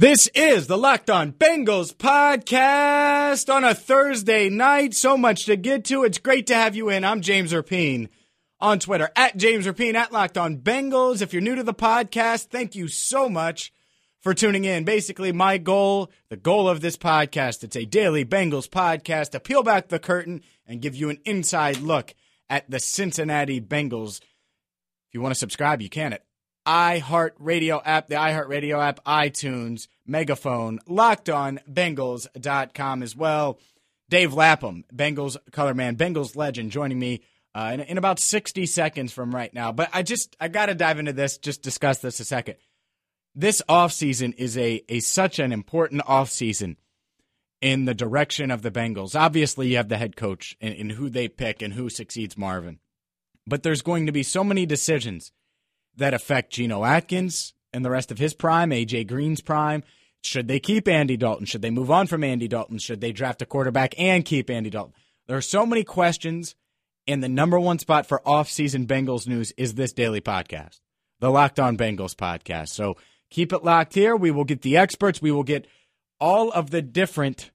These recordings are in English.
This is the Locked On Bengals podcast on a Thursday night. So much to get to. It's great to have you in. I'm James Rapien on Twitter at James Rapien at Locked On Bengals. If you're new to the podcast, thank you so much for tuning in. Basically, my goal, the goal of this podcast, it's a daily Bengals podcast to peel back the curtain and give you an inside look at the Cincinnati Bengals. If you want to subscribe, you can at iHeartRadio app, the iHeartRadio app, iTunes, Megaphone, LockedOnBengals.com as well. Dave Lapham, Bengals color man, Bengals legend, joining me uh, in, in about 60 seconds from right now. But I just, I got to dive into this, just discuss this a second. This offseason is a, a such an important offseason in the direction of the Bengals. Obviously, you have the head coach and, and who they pick and who succeeds Marvin. But there's going to be so many decisions that affect Geno Atkins and the rest of his prime, AJ Green's prime. Should they keep Andy Dalton? Should they move on from Andy Dalton? Should they draft a quarterback and keep Andy Dalton? There are so many questions, and the number one spot for off-season Bengals news is this daily podcast, the Locked On Bengals podcast. So keep it locked here. We will get the experts. We will get all of the different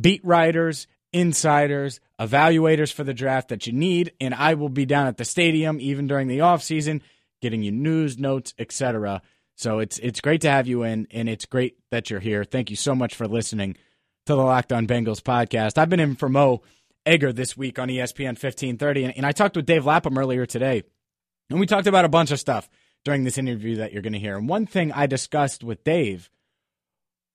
beat writers, insiders, evaluators for the draft that you need, and I will be down at the stadium even during the offseason – getting you news, notes, etc. So it's it's great to have you in, and it's great that you're here. Thank you so much for listening to the Locked On Bengals podcast. I've been in for Mo Egger this week on ESPN 1530, and, and I talked with Dave Lapham earlier today, and we talked about a bunch of stuff during this interview that you're going to hear. And one thing I discussed with Dave,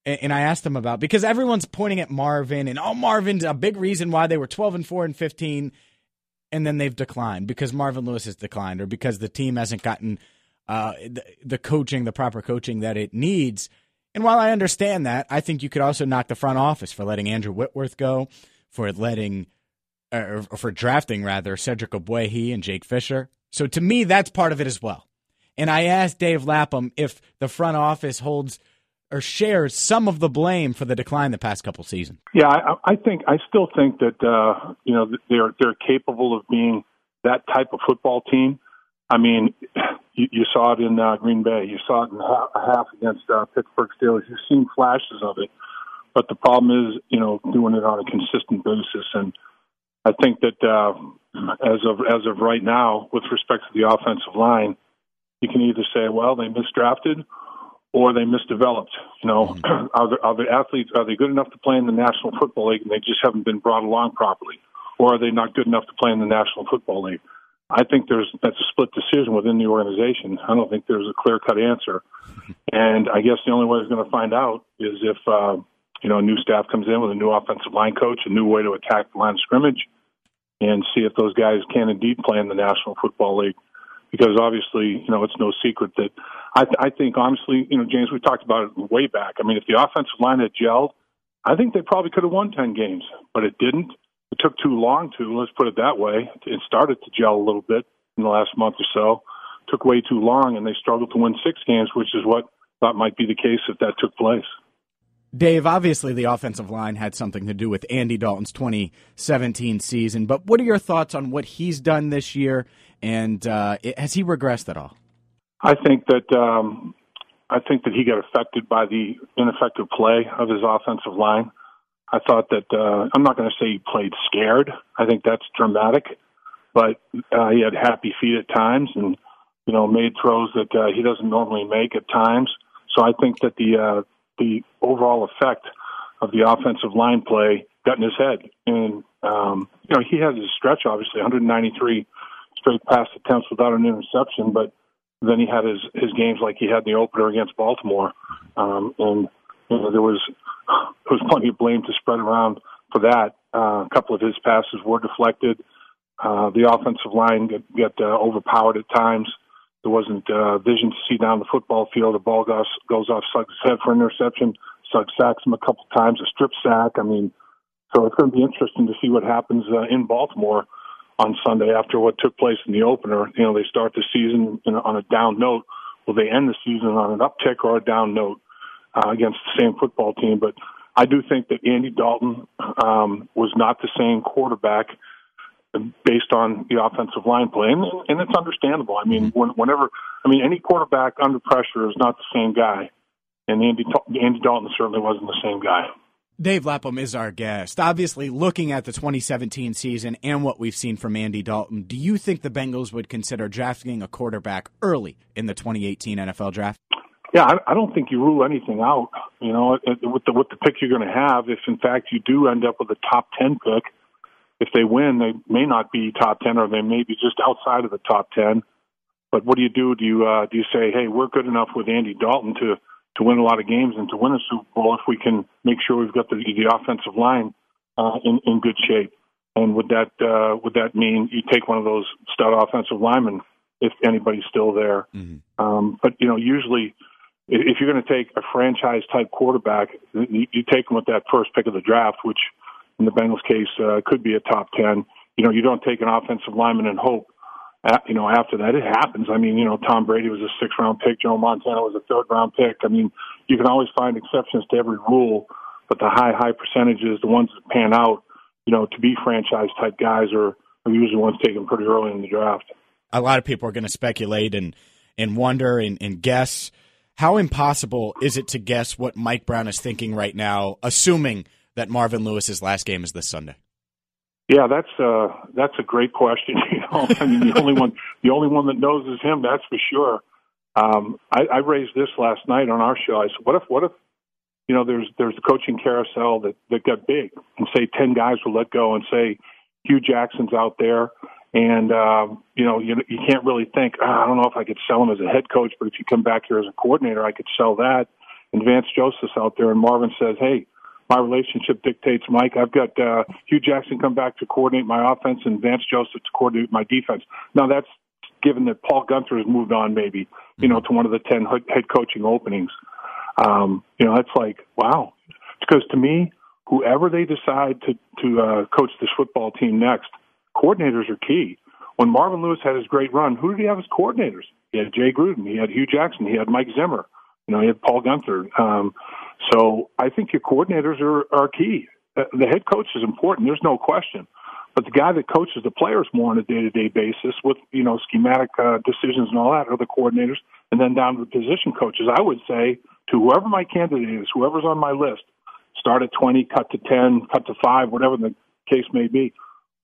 and, I asked him about because everyone's pointing at Marvin, and oh, Marvin's a big reason why they were 12 and 4 and 15 and then they've declined because Marvin Lewis has declined or because the team hasn't gotten uh, the, the coaching, the proper coaching that it needs. And while I understand that, I think you could also knock the front office for letting Andrew Whitworth go, for letting, or for drafting rather, Cedric Ogbuehi and Jake Fisher. So to me, that's part of it as well. And I asked Dave Lapham if the front office holds – or shares some of the blame for the decline the past couple seasons. Yeah, I, I think I still think that uh, you know they're they're capable of being that type of football team. I mean, you, you saw it in uh, Green Bay, you saw it in half, half against uh, Pittsburgh Steelers. You've seen flashes of it, but the problem is, you know, doing it on a consistent basis. And I think that uh, as of as of right now, with respect to the offensive line, you can either say, well, they misdrafted, or they misdeveloped. You know, mm-hmm. are, the, are the athletes are they good enough to play in the National Football League and they just haven't been brought along properly, or are they not good enough to play in the National Football League? I think there's that's a split decision within the organization. I don't think there's a clear cut answer, and I guess the only way we're going to find out is if uh, you know a new staff comes in with a new offensive line coach, a new way to attack the line of scrimmage, and see if those guys can indeed play in the National Football League because obviously, you know, it's no secret that I, I think honestly, you know, James, we talked about it way back. I mean, if the offensive line had gelled, I think they probably could have won 10 games, but it didn't. It took too long to, let's put it that way. It started to gel a little bit in the last month or so. Took way too long, and they struggled to win six games, which is what thought might be the case if that took place. Dave, obviously the offensive line had something to do with Andy Dalton's 2017 season, but what are your thoughts on what he's done this year and uh, has he regressed at all? I think that um, I think that he got affected by the ineffective play of his offensive line. I thought that uh, I'm not going to say he played scared. I think that's dramatic, but uh, he had happy feet at times, and you know made throws that uh, he doesn't normally make at times. So I think that the uh, the overall effect of the offensive line play got in his head, and um, you know he had his stretch obviously 193 straight pass attempts without an interception, but then he had his his games like he had in the opener against Baltimore, um, and you know there was there was plenty of blame to spread around for that. Uh, a couple of his passes were deflected. Uh, the offensive line got, got uh, overpowered at times. There wasn't uh, vision to see down the football field. The ball goes goes off Suggs' head for interception. Suggs sacks him a couple times, a strip sack. I mean, So it's going to be interesting to see what happens uh, in Baltimore on Sunday after what took place in the opener. You know, they start the season in, on a down note. Will they end the season on an uptick or a down note uh, against the same football team? But I do think that Andy Dalton um, was not the same quarterback based on the offensive line play, and, and it's understandable. I mean, when, whenever I mean any quarterback under pressure is not the same guy, and Andy Andy Dalton certainly wasn't the same guy. Dave Lapham is our guest. Obviously, looking at the 2017 season and what we've seen from Andy Dalton, do you think the Bengals would consider drafting a quarterback early in the 2018 NFL draft? Yeah, I, I don't think you rule anything out. You know, with the with the pick you're going to have, if in fact you do end up with a top 10 pick, if they win, they may not be top 10 or they may be just outside of the top 10. But what do you do? Do you uh, do you say, hey, we're good enough with Andy Dalton to to win a lot of games and to win a Super Bowl if we can make sure we've got the, the offensive line uh, in, in good shape. And would that uh, would that mean you take one of those stud offensive linemen if anybody's still there? Mm-hmm. Um, but you know, usually if you're going to take a franchise type quarterback, you, you take them with that first pick of the draft, which in the Bengals case uh, could be a top ten. You know, you don't take an offensive lineman and hope you know, after that, it happens. I mean, you know, Tom Brady was a six round pick. Joe Montana was a third round pick. I mean, you can always find exceptions to every rule, but the high, high percentages, the ones that pan out, you know, to be franchise type guys are, are usually ones taken pretty early in the draft. A lot of people are going to speculate and, and wonder and, and guess. How impossible is it to guess what Mike Brown is thinking right now, assuming that Marvin Lewis's last game is this Sunday? Yeah, that's uh that's a great question. You know, I mean, the only one the only one that knows is him. That's for sure. Um, I, I raised this last night on our show. I said, what if what if you know there's there's the coaching carousel that that got big, and say ten guys were let go, and say Hue Jackson's out there, and um, you know you you can't really think. Oh, I don't know if I could sell him as a head coach, but if you come back here as a coordinator, I could sell that. And Vance Joseph's out there, and Marvin says, hey my relationship dictates, Mike. I've got uh, Hue Jackson come back to coordinate my offense and Vance Joseph to coordinate my defense. Now that's given that Paul Guenther has moved on, maybe you know, to one of the ten head coaching openings. Um, you know, that's like wow. Because to me, whoever they decide to to uh, coach this football team next, coordinators are key. When Marvin Lewis had his great run, who did he have as coordinators? He had Jay Gruden, he had Hue Jackson, he had Mike Zimmer, you know, he had Paul Guenther. Um, so I think your coordinators are, are key. The head coach is important. There's no question. But the guy that coaches the players more on a day-to-day basis with, you know, schematic uh, decisions and all that are the coordinators. And then down to the position coaches, I would say to whoever my candidate is, whoever's on my list, start at 20, cut to 10, cut to 5, whatever the case may be.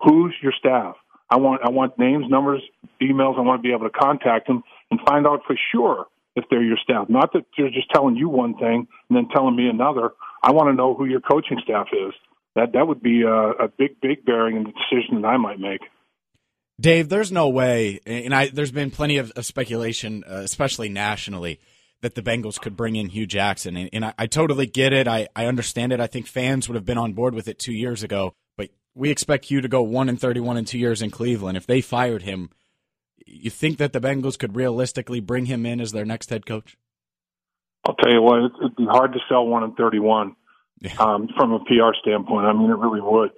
Who's your staff? I want, I want names, numbers, emails. I want to be able to contact them and find out for sure if they're your staff. Not that they're just telling you one thing and then telling me another. I want to know who your coaching staff is. That that would be a, a big, big bearing in the decision that I might make. Dave, there's no way, and I there's been plenty of, of speculation, uh, especially nationally, that the Bengals could bring in Hue Jackson, and, and I, I, totally get it. I, I understand it. I think fans would have been on board with it two years ago, but we expect Hue to go one and thirty-one in two years in Cleveland. If they fired him, you think that the Bengals could realistically bring him in as their next head coach? I'll tell you what, it'd be hard to sell one in 31 yeah. um, from a PR standpoint. I mean, it really would.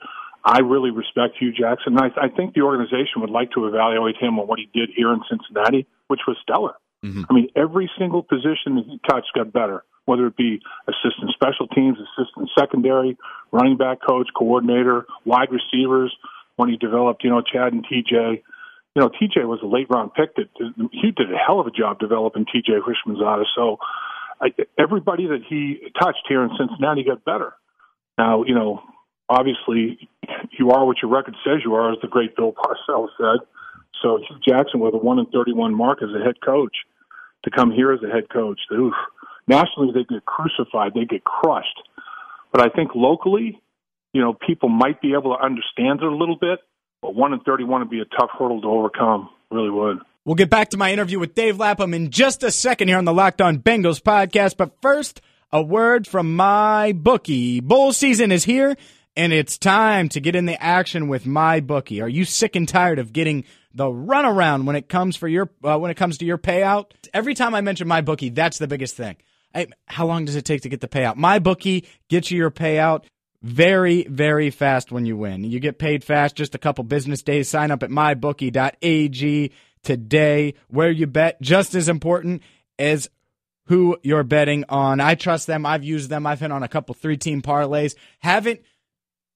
I really respect Hue Jackson. I, I think the organization would like to evaluate him on what he did here in Cincinnati, which was stellar. Mm-hmm. I mean, every single position that he touched got better, whether it be assistant special teams, assistant secondary, running back coach, coordinator, wide receivers. When he developed, you know, Chad and TJ, you know, TJ was a late round pick that he did a hell of a job developing TJ Houshmandzadeh. So I, everybody that he touched here in Cincinnati got better. Now, you know, obviously you are what your record says you are, as the great Bill Parcells said. So Hue Jackson with a one in thirty-one mark as a head coach to come here as a head coach, oof, nationally they get crucified, they get crushed. But I think locally, you know, people might be able to understand it a little bit but one in thirty-one would be a tough hurdle to overcome. Really would. We'll get back to my interview with Dave Lapham in just a second here on the Locked On Bengals podcast. But first, a word from my bookie. Bowl season is here, and it's time to get in the action with my bookie. Are you sick and tired of getting the runaround when it comes for your uh, when it comes to your payout? Every time I mention my bookie, that's the biggest thing. How long does it take to get the payout? My bookie gets you your payout very, very fast when you win. You get paid fast, just a couple business days. Sign up at mybookie.ag today. Where you bet, just as important as who you're betting on. I trust them. I've used them. I've been on a couple three team parlays. Haven't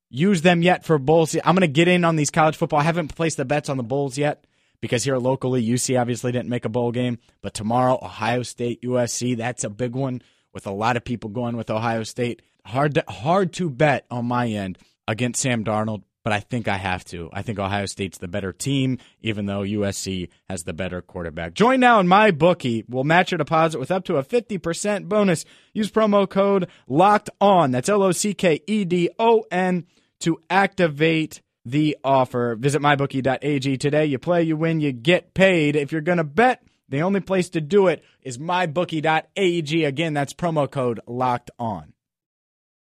used them yet for bowls. I'm going to get in on these college football. I haven't placed the bets on the bowls yet because here locally, UC obviously didn't make a bowl game. But tomorrow, Ohio State, USC, that's a big one with a lot of people going with Ohio State. Hard to, hard to bet on my end against Sam Darnold, but I think I have to. I think Ohio State's the better team, even though USC has the better quarterback. Join now in my bookie. We'll match your deposit with up to a 50% bonus. Use promo code LOCKED ON. That's L O C K E D O N to activate the offer. Visit mybookie.ag today. You play, you win, you get paid. If you're going to bet, the only place to do it is mybookie.ag. Again, that's promo code locked on.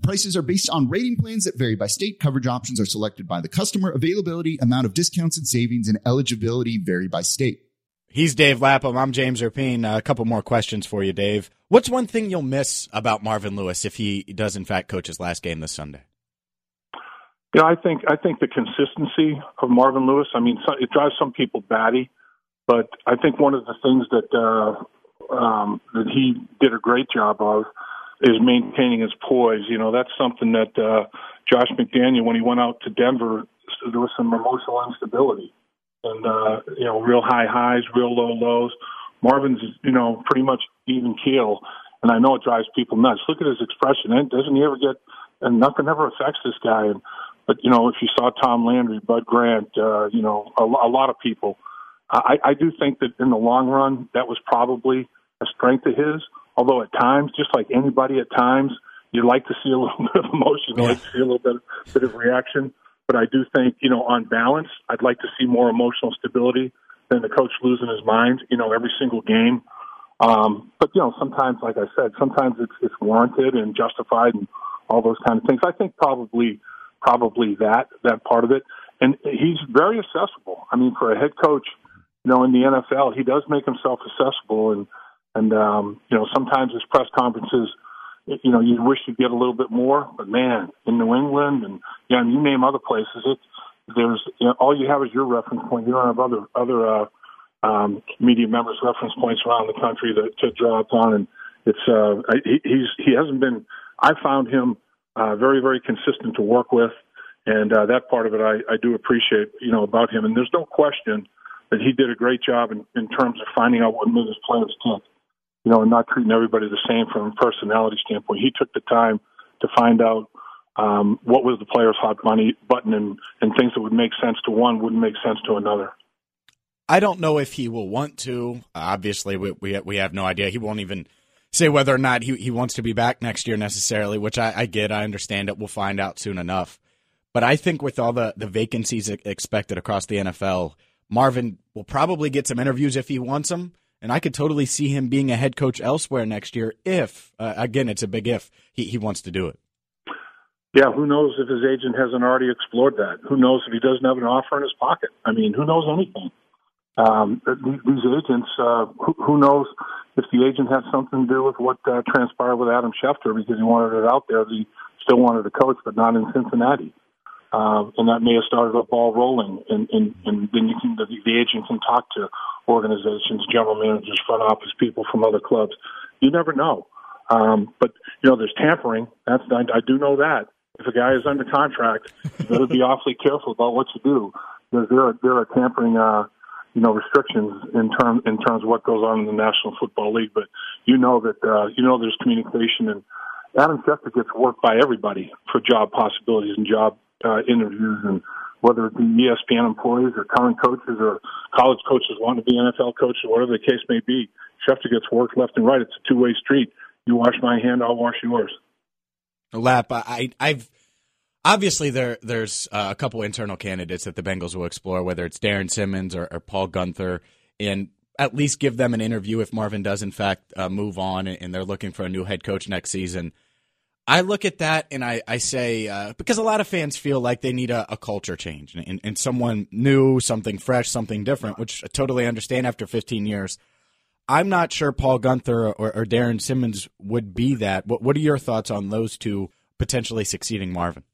Prices are based on rating plans that vary by state. Coverage options are selected by the customer. Availability, amount of discounts and savings, and eligibility vary by state. He's Dave Lapham. I'm James Rapien. Uh, a couple more questions for you, Dave. What's one thing you'll miss about Marvin Lewis if he does, in fact, coach his last game this Sunday? Yeah, I think I think the consistency of Marvin Lewis. I mean, it drives some people batty, but I think one of the things that uh, um, that he did a great job of is maintaining his poise. You know, that's something that uh, Josh McDaniel, when he went out to Denver, there was some emotional instability and uh, you know, real high highs, real low lows. Marvin's, you know, pretty much even keel, and I know it drives people nuts. Look at his expression. Doesn't he ever get? And nothing ever affects this guy. And but you know, if you saw Tom Landry, Bud Grant, uh, you know, a, a lot of people, I, I do think that in the long run, that was probably a strength of his. Although at times, just like anybody, at times you'd like to see a little bit of emotion, you'd like to see a little bit, bit of reaction. But I do think, you know, on balance, I'd like to see more emotional stability than the coach losing his mind, you know, every single game. Um, but you know, sometimes, like I said, sometimes it's it's warranted and justified and all those kind of things. I think probably probably that that part of it. And he's very accessible. I mean, for a head coach, you know, in the NFL, he does make himself accessible and and um, you know, sometimes his press conferences, you know, you wish you'd get a little bit more. But man, in New England and yeah, and you name other places, it there's you know, all you have is your reference point. You don't have other other uh, um, media members' reference points around the country to, to draw upon. And it's uh, he, he's he hasn't been. I found him uh, very very consistent to work with, and uh, that part of it I, I do appreciate. You know about him, and there's no question that he did a great job in, in terms of finding out what made his players tick you know, and not treating everybody the same from a personality standpoint. He took the time to find out um, what was the player's hot money button and, and things that would make sense to one wouldn't make sense to another. I don't know if he will want to. Obviously, we, we, we have no idea. He won't even say whether or not he, he wants to be back next year necessarily, which I, I get. I understand it. We'll find out soon enough. But I think with all the, the vacancies expected across the NFL, Marvin will probably get some interviews if he wants them and I could totally see him being a head coach elsewhere next year if, uh, again, it's a big if, he, he wants to do it. Yeah, who knows if his agent hasn't already explored that? Who knows if he doesn't have an offer in his pocket? I mean, who knows anything? Um, these agents, uh, who, knows if the agent had something to do with what uh, transpired with Adam Schefter because he wanted it out there. He still wanted to coach, but not in Cincinnati. Uh, and that may have started a ball rolling, and, and, and then you can, the, the agent can talk to organizations, general managers, front office people from other clubs. You never know. Um, but you know, there's tampering. That's I, I do know that. If a guy is under contract, you better be awfully careful about what you do. Because there are there are tampering uh, you know restrictions in terms in terms of what goes on in the National Football League. But you know that uh, you know there's communication, and Adam Schefter gets worked by everybody for job possibilities and job uh, interviews, and whether it be ESPN employees or current coaches or college coaches wanting to be NFL coaches whatever the case may be, Schefter gets work left and right. It's a two way street. You wash my hand, I'll wash yours. Lap, I, I've obviously there there's uh, a couple internal candidates that the Bengals will explore, whether it's Darrin Simmons or, or Paul Guenther, and at least give them an interview if Marvin does in fact uh, move on and they're looking for a new head coach next season. I look at that and I, I say uh, because a lot of fans feel like they need a, a culture change and, and, someone new, something fresh, something different, which I totally understand after 15 years. I'm not sure Paul Guenther or, or Darrin Simmons would be that. What, what are your thoughts on those two potentially succeeding Marvin?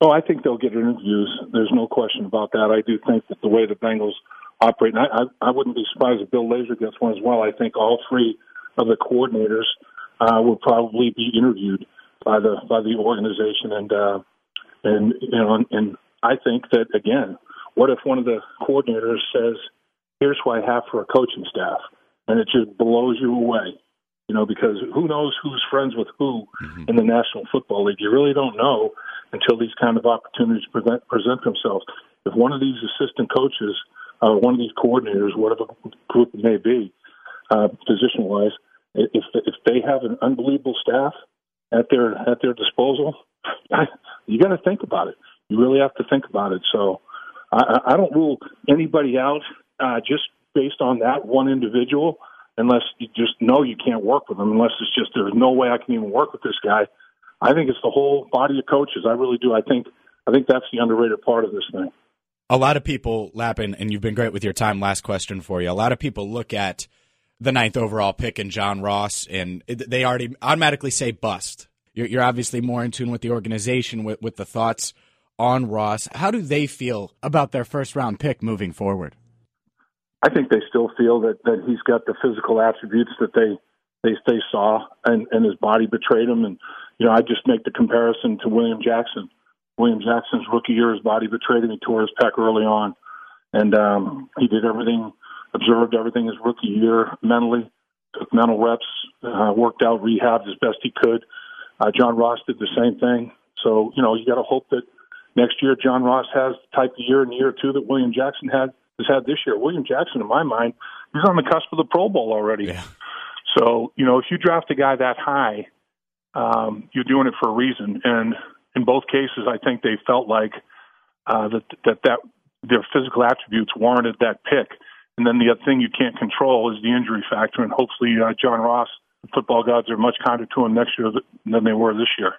Oh, I think they'll get interviews. There's no question about that. I do think that the way the Bengals operate, and I, I, I wouldn't be surprised if Bill Lazor gets one as well. I think all three of the coordinators uh, will probably be interviewed by the by the organization, and uh, and you know, and, and I think that again, what if one of the coordinators says, "Here's what I have for a coaching staff," and it just blows you away you know, because who knows who's friends with who mm-hmm. in the National Football League? You really don't know until these kind of opportunities present, present themselves. If one of these assistant coaches, uh, one of these coordinators, whatever group it may be, uh, position wise, if if they have an unbelievable staff at their at their disposal, you got to think about it. You really have to think about it. So I, I don't rule anybody out uh, just based on that one individual unless you just know you can't work with them, unless it's just there's no way I can even work with this guy. I think it's the whole body of coaches. I really do. I think I think that's the underrated part of this thing. A lot of people, Lapham, and you've been great with your time. Last question for you. A lot of people look at the ninth overall pick in John Ross, and they already automatically say bust. You're, you're obviously more in tune with the organization, with, with the thoughts on Ross. How do they feel about their first round pick moving forward? I think they still feel that that he's got the physical attributes that they they they saw, and and his body betrayed him. And you know, I just make the comparison to William Jackson. William Jackson's rookie year, his body betrayed him. He tore his pec early on, and um, he did everything, observed everything his rookie year mentally, took mental reps, uh, worked out, rehabbed as best he could. Uh, John Ross did the same thing. So you know, you got to hope that next year John Ross has the type of year in year two that William Jackson had has had this year. William Jackson, in my mind, he's on the cusp of the Pro Bowl already. Yeah. So, you know, if you draft a guy that high, um, you're doing it for a reason. And in both cases, I think they felt like uh, that, that that their physical attributes warranted that pick. And then the other thing you can't control is the injury factor. And hopefully, uh, John Ross, the football gods, are much kinder to him next year than they were this year.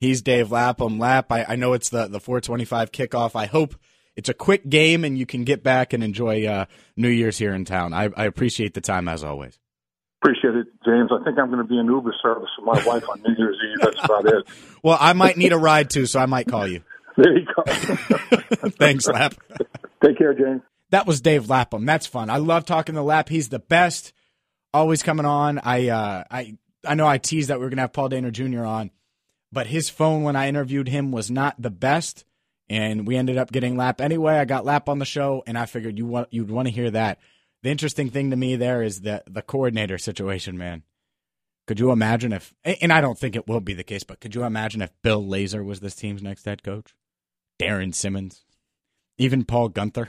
He's Dave Lapham. Lap, I, I know it's the, the 425 kickoff. I hope – it's a quick game and you can get back and enjoy uh, New Year's here in town. I, I appreciate the time as always. Appreciate it, James. I think I'm going to be an Uber service with my wife on New Year's Eve. That's about it. well, I might need a ride too, so I might call you. There you go. Thanks, Lap. Take care, James. That was Dave Lapham. That's fun. I love talking to Lap. He's the best. Always coming on. I uh, I I know I teased that we are to have Paul Dehner Jr. on, but his phone when I interviewed him was not the best and we ended up getting Lap anyway. I got Lap on the show, and I figured you want you'd want to hear that. The interesting thing to me there is the the coordinator situation, man. Could you imagine if, and I don't think it will be the case, but could you imagine if Bill Lazor was this team's next head coach? Darrin Simmons, even Paul Guenther.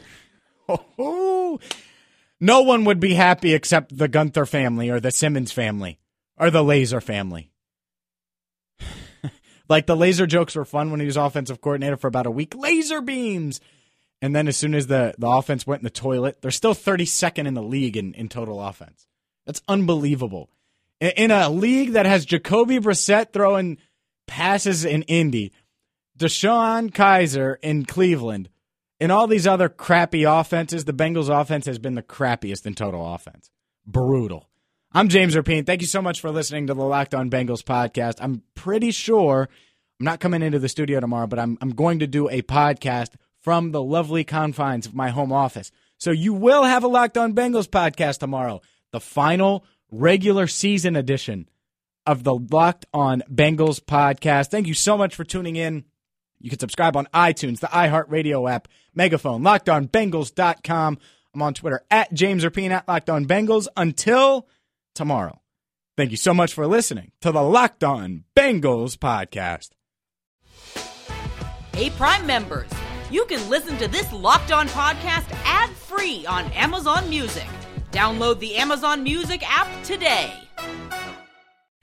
No one would be happy except the Guenther family or the Simmons family or the Lazor family. Like the laser jokes were fun when he was offensive coordinator for about a week. Laser beams. And then as soon as the, the offense went in the toilet, they're still 32nd in the league in, in total offense. That's unbelievable. In, in a league that has Jacoby Brissett throwing passes in Indy, DeShone Kizer in Cleveland, and all these other crappy offenses, the Bengals offense has been the crappiest in total offense. Brutal. I'm James Rapien. Thank you so much for listening to the Locked On Bengals podcast. I'm pretty sure I'm not coming into the studio tomorrow, but I'm I'm going to do a podcast from the lovely confines of my home office. So you will have a Locked On Bengals podcast tomorrow, the final regular season edition of the Locked On Bengals podcast. Thank you so much for tuning in. You can subscribe on iTunes, the iHeartRadio app, Megaphone, LockedOnBengals.com I'm on Twitter at James Rapien at Locked On Bengals. Until tomorrow, thank you so much for listening to the Locked On Bengals podcast. Hey, Prime members, you can listen to this Locked On podcast ad free on Amazon Music. Download the Amazon Music app today.